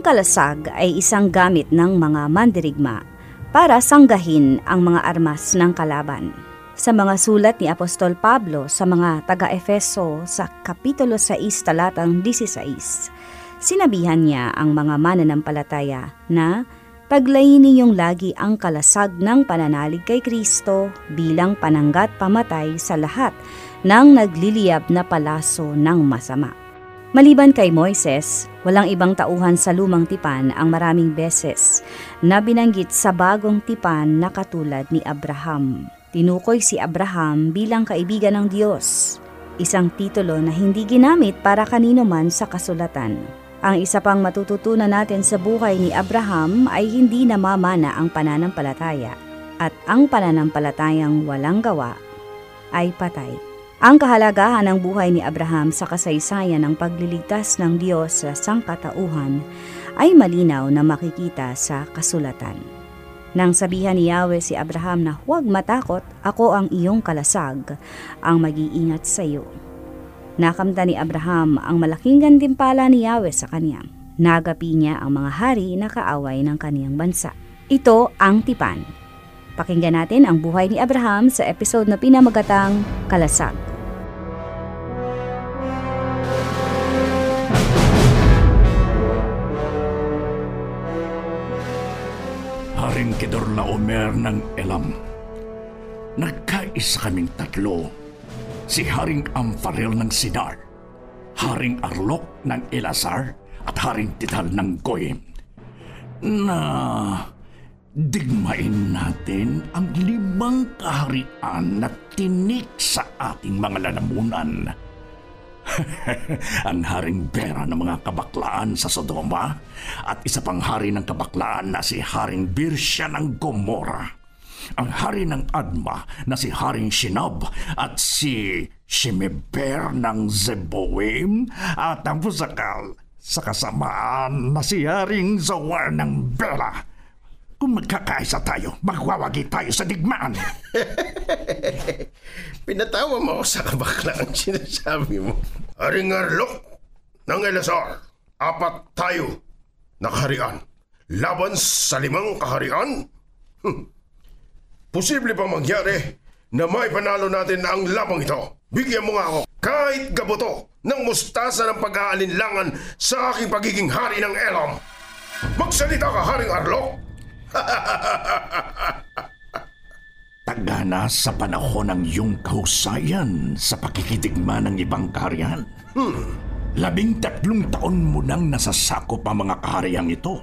kalasag ay isang gamit ng mga mandirigma para sanggahin ang mga armas ng kalaban. Sa mga sulat ni Apostol Pablo sa mga taga-Efeso sa Kapitulo 6 talatang 16, sinabihan niya ang mga mananampalataya na paglayin ninyong lagi ang kalasag ng pananalig kay Kristo bilang pananggat pamatay sa lahat ng nagliliyab na palaso ng masama. Maliban kay Moises, walang ibang tauhan sa lumang tipan ang maraming beses na binanggit sa bagong tipan na katulad ni Abraham. Tinukoy si Abraham bilang kaibigan ng Diyos, isang titulo na hindi ginamit para kanino man sa kasulatan. Ang isa pang matututunan natin sa buhay ni Abraham ay hindi namamana ang pananampalataya at ang pananampalatayang walang gawa ay patay. Ang kahalagahan ng buhay ni Abraham sa kasaysayan ng pagliligtas ng Diyos sa sangkatauhan ay malinaw na makikita sa kasulatan. Nang sabihan ni Yahweh si Abraham na huwag matakot, ako ang iyong kalasag, ang mag-iingat sa iyo. Nakamta ni Abraham ang malaking gantimpala ni Yahweh sa kanya. Nagapi niya ang mga hari na kaaway ng kaniyang bansa. Ito ang tipan. Pakinggan natin ang buhay ni Abraham sa episode na pinamagatang Kalasag. Haring Kedorlaomer ng Elam. Nagkaisa kaming tatlo. Si Haring Amfarel ng Sinar, Haring Arlok ng Elasar, at Haring Tital ng Goyim. Na digmain natin ang limang kaharian na tinik sa ating mga lalamunan. ang haring Bera ng mga kabaklaan sa Sodoma at isa pang hari ng kabaklaan na si Haring Birsya ng Gomora. Ang hari ng Adma na si Haring Shinab at si Shemeber ng Zeboim at ang Pusakal sa kasamaan na si Haring Zawar ng Bera. Kung magkakaisa tayo, magwawagi tayo sa digmaan. Pinatawa mo ako sa kabaklaan sinasabi mo. Haring Arlok ng Elasar, apat tayo na kaharian. Laban sa limang kaharian? Hmm. Posible bang mangyari na may panalo natin ang labang ito? Bigyan mo nga ako kahit gaboto ng mustasa ng pag-aalinlangan sa aking pagiging hari ng Elam. Magsalita ka, Haring Arlok! Tagana sa panahon ng iyong kahusayan sa pakikidigma ng ibang kaharian. Hmm. Labing tatlong taon mo nang nasasakop ang mga kahariang ito.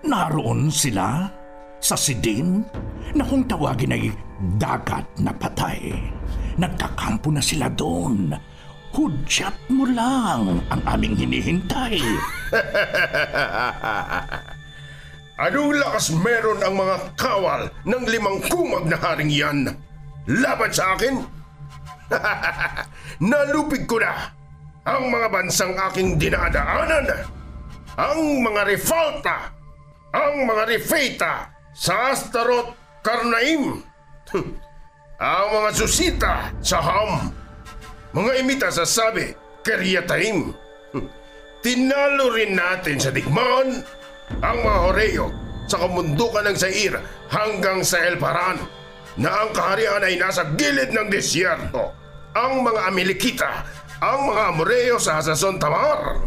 Naroon sila sa Sidin na kung tawagin ay dagat na patay. Nagkakampo na sila doon. Hudyat mo lang ang aming hinihintay. Anong lakas meron ang mga kawal ng limang kumag na haring yan? Laban sa akin? Nalupig ko na ang mga bansang aking dinadaanan. Ang mga Refalta, ang mga Refeta sa Astaroth Karnaim, ang mga Susita sa Ham, mga Imita sa Sabi, Keryataim. Tinalo rin natin sa digmaan ang mga Horeo sa kamundukan ng Zair hanggang sa El Paran na ang kaharian ay nasa gilid ng disyerto. Ang mga Amelikita, ang mga Amoreo sa Hasason Tamar.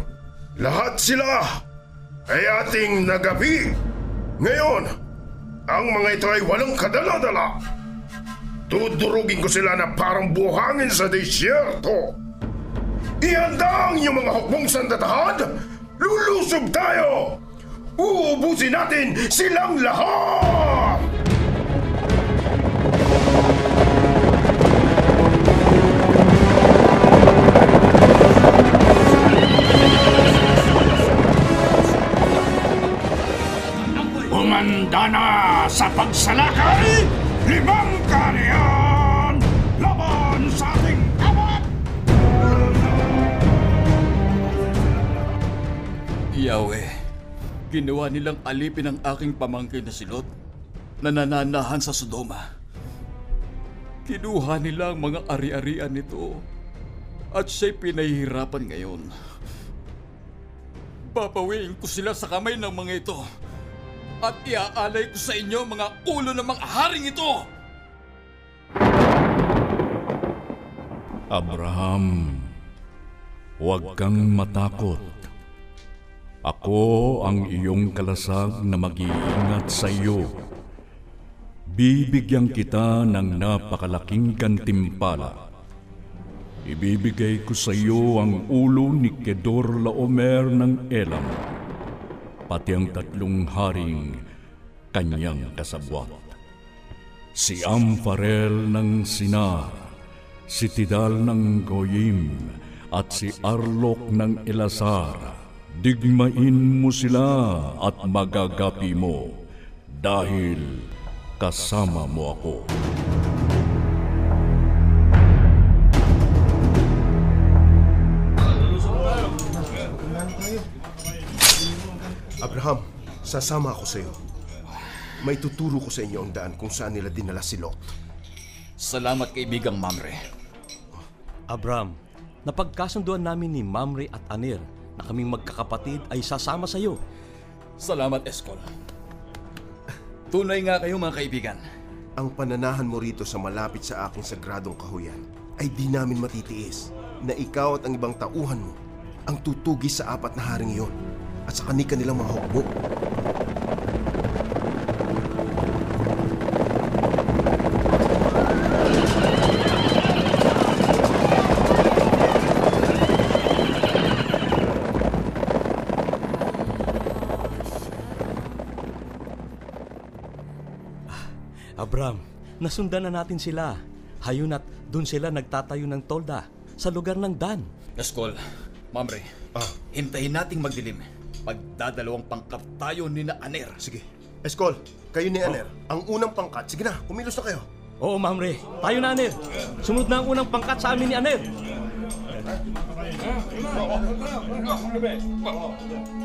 Lahat sila ay ating nagabi. Ngayon, ang mga ito ay walang kadala-dala. Tudurugin ko sila na parang buhangin sa disyerto. Ihanda ang iyong mga hukbong sandatahad! Lulusob tayo! Uubusin natin silang lahat! Humanda na sa pagsalakay, limang karyan! Laban sa ating amat! Yahweh, Ginawa nilang alipin ang aking pamangkin na silot na nananahan sa Sodoma. Kinuha nila ang mga ari-arian nito at siya'y pinahihirapan ngayon. Papawiin ko sila sa kamay ng mga ito at iaalay ko sa inyo mga ulo ng mga haring ito! Abraham, huwag kang matakot. Ako ang iyong kalasag na mag-iingat sa iyo. Bibigyan kita ng napakalaking gantimpala. Ibibigay ko sa iyo ang ulo ni Kedor Laomer ng Elam, pati ang tatlong haring kanyang kasabwat. Si Amfarel ng Sinar, si Tidal ng Goyim, at si Arlok ng Elasar. Digmain mo sila at magagapi mo dahil kasama mo ako. Abraham, sasama ako sa iyo. May tuturo ko sa inyo ang daan kung saan nila dinala si Lot. Salamat kaibigang Mamre. Abram, napagkasunduan namin ni Mamre at Anir na kaming magkakapatid ay sasama sa iyo. Salamat, Eskol. Tunay nga kayo mga kaibigan. Ang pananahan mo rito sa malapit sa aking sagradong kahuyan ay di namin matitiis na ikaw at ang ibang tauhan mo ang tutugis sa apat na haring iyon at sa kanika nilang mga hukbo. Abram, nasundan na natin sila. Hayun at dun sila nagtatayo ng tolda sa lugar ng Dan. Eskol, Mamre, Ah. hintayin nating magdilim. Pagdadalawang pangkap tayo ni na Aner. Sige. Eskol, kayo ni Aner, ang unang pangkat. Sige na, kumilos na kayo. Oo, Mamre. Tayo na, Anir. Sumunod na ang unang pangkat sa amin ni Anir.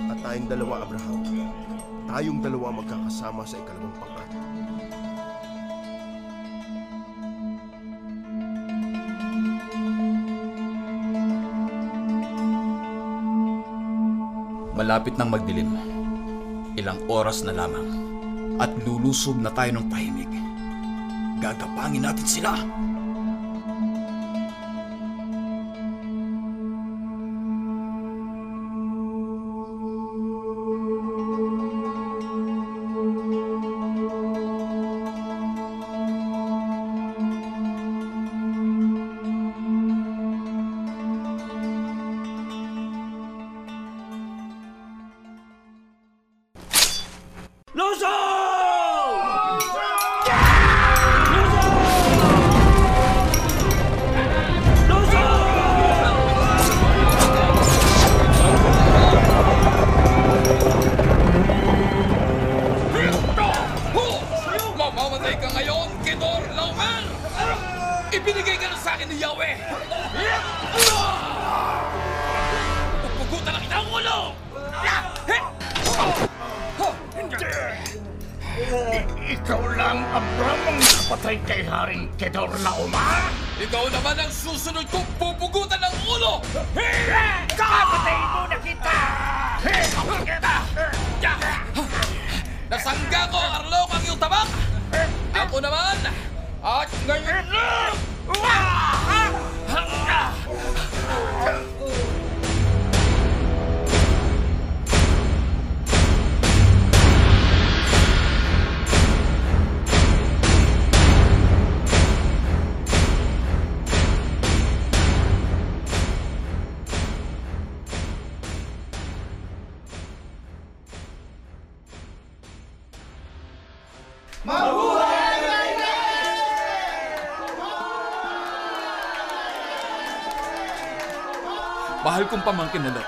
At tayong dalawa, Abraham. Tayong dalawa magkakasama sa ikalawang pangkat. Malapit nang magdilim. Ilang oras na lamang. At lulusob na tayo ng tahimik. Gagapangin natin sila. Lang, Abram, ang nakapatay kay Haring Kedor Laoma? Ikaw naman ang susunod kong pupugutan ng ulo! Kapatay mo na kita! Nasangga ko, Arlok, ang iyong tabak! Ako naman! At ngayon na! Kong pamangkin na Lot.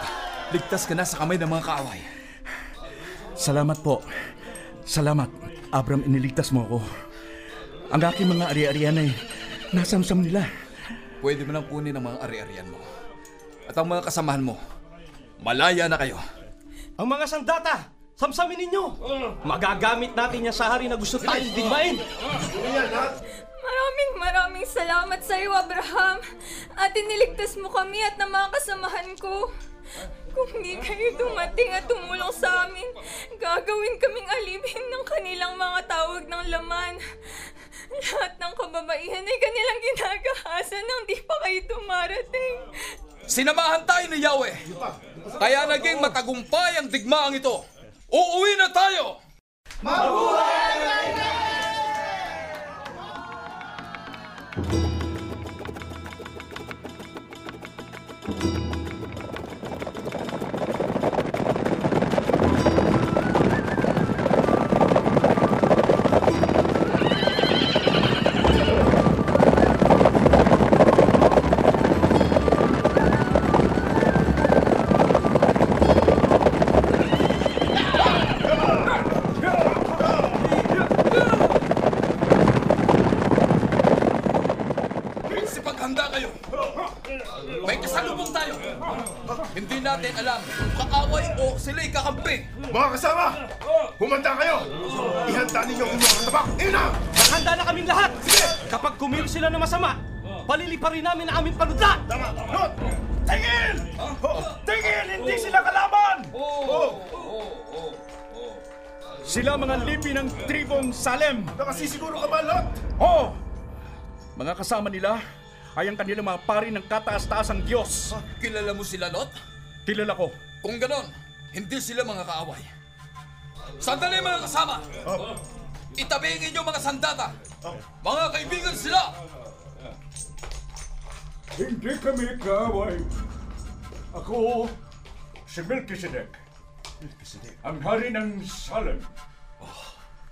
Ligtas ka na sa kamay ng mga kaaway. Salamat po. Salamat. Abram, iniligtas mo ako. Ang aking mga ari-arian ay nasamsam nila. Pwede mo nang kunin ang mga ari-arian mo. At ang mga kasamahan mo, malaya na kayo. Ang mga sandata, Samsamin ninyo! Magagamit natin yan sa hari na gusto tayong digmain! Maraming maraming salamat sa iyo, Abraham. At iniligtas mo kami at ng mga kasamahan ko. Kung hindi kayo dumating at tumulong sa amin, gagawin kaming alipin ng kanilang mga tawag ng laman. Lahat ng kababaihan ay kanilang ginagahasa nang di pa kayo dumarating. Sinamahan tayo ni Yahweh. Kaya naging matagumpay ang digmaang ito. Uuwi na tayo! Magsipaghanda kaaway o sila'y kakampi. Mga kasama, humanda kayo. Ihanda ninyo ang inyong tabak. Ina! Handa na kaming lahat! Kapag kumil sila na masama, paliliparin namin ang aming panudla! Tama! Lot! Tingin! Tingin! Hindi sila kalaban! Sila mga lipi ng tribong Salem. Nakasisiguro ka ba, Lot? Oo! Mga kasama nila ay ang kanilang mga pari ng kataas-taasang Diyos. Kilala mo sila, Lot? Kilala ko. Kung ganon, hindi sila mga kaaway. Sandali mga kasama! Itabi ang inyong mga sandata! Mga kaibigan sila! Hindi kami kaaway. Ako, si Melchizedek. Ang hari ng Salem.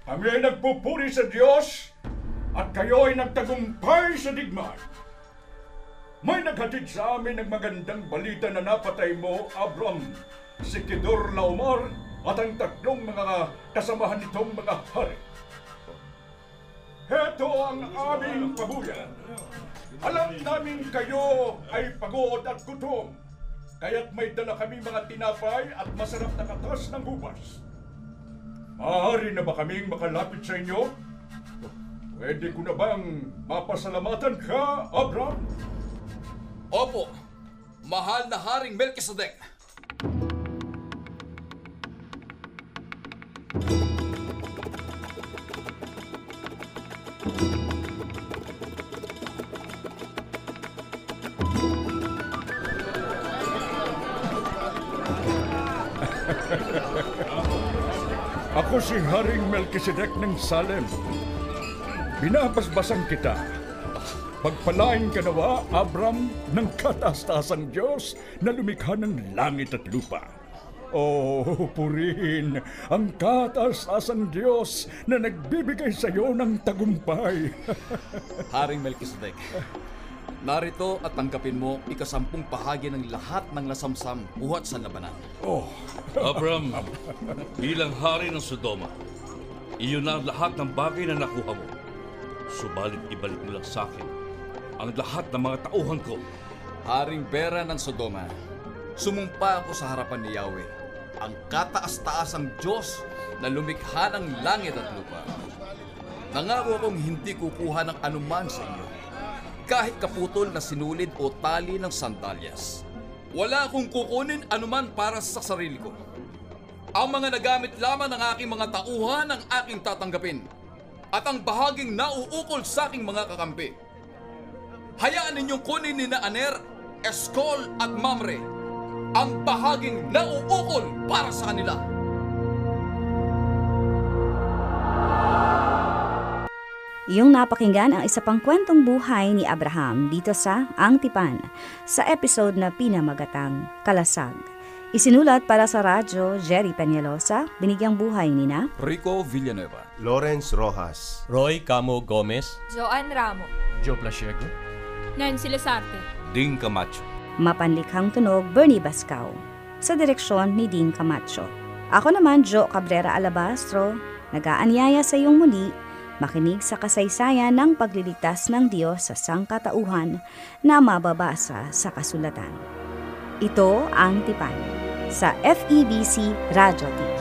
Kami ay nagpupuri sa Diyos at kayo ay nagtagumpay sa digmaan. May naghatid sa amin ng magandang balita na napatay mo, Abram, si Kedor Laomar at ang tatlong mga kasamahan nitong mga hari. Heto ang aming pabuyan. Alam namin kayo ay pagod at gutom. Kaya't may dala kami mga tinapay at masarap na katas ng hubas. Maaari na ba kaming makalapit sa inyo? Pwede ko na bang mapasalamatan ka, Abram? Opo, mahal na Haring Melchizedek. Ako si Haring Melchizedek ng Salem. Binabasbasan kita. Pagpalain ka nawa, Abram, ng kataas-taasang Diyos na lumikha ng langit at lupa. Oh, purihin ang kataas-taasang Diyos na nagbibigay sa iyo ng tagumpay. Haring Melchizedek, narito at tanggapin mo ikasampung bahagi ng lahat ng nasamsam buhat sa labanan. oh, Abram, bilang hari ng Sodoma, iyon na ang lahat ng bagay na nakuha mo. Subalit ibalik mo lang sa akin ang lahat ng mga tauhan ko. Haring Bera ng Sodoma, sumumpa ako sa harapan ni Yahweh, ang kataas-taasang Diyos na lumikha ng langit at lupa. Nangako akong hindi kukuha ng anuman sa inyo, kahit kaputol na sinulid o tali ng sandalyas. Wala akong kukunin anuman para sa sarili ko. Ang mga nagamit lamang ng aking mga tauhan ang aking tatanggapin at ang bahaging nauukol sa aking mga kakampi. Hayaan ninyong kunin ni Aner, Eskol at Mamre ang bahaging nauukol para sa kanila. Iyong napakinggan ang isa pang kwentong buhay ni Abraham dito sa Ang Tipan sa episode na pinamagatang Kalasag. Isinulat para sa radyo Jerry Peñalosa, binigyang buhay ni na Rico Villanueva. Lawrence Rojas. Roy Camo Gomez, Joan Ramo. Joe Plasiego. Nancy Lazarte. Ding Camacho. Mapanlikhang tunog Bernie Bascao sa direksyon ni Dean Camacho. Ako naman, Jo Cabrera Alabastro, nag-aanyaya sa iyong muli makinig sa kasaysayan ng pagliligtas ng Diyos sa sangkatauhan na mababasa sa kasulatan. Ito ang Tipan sa FEBC Radio TV.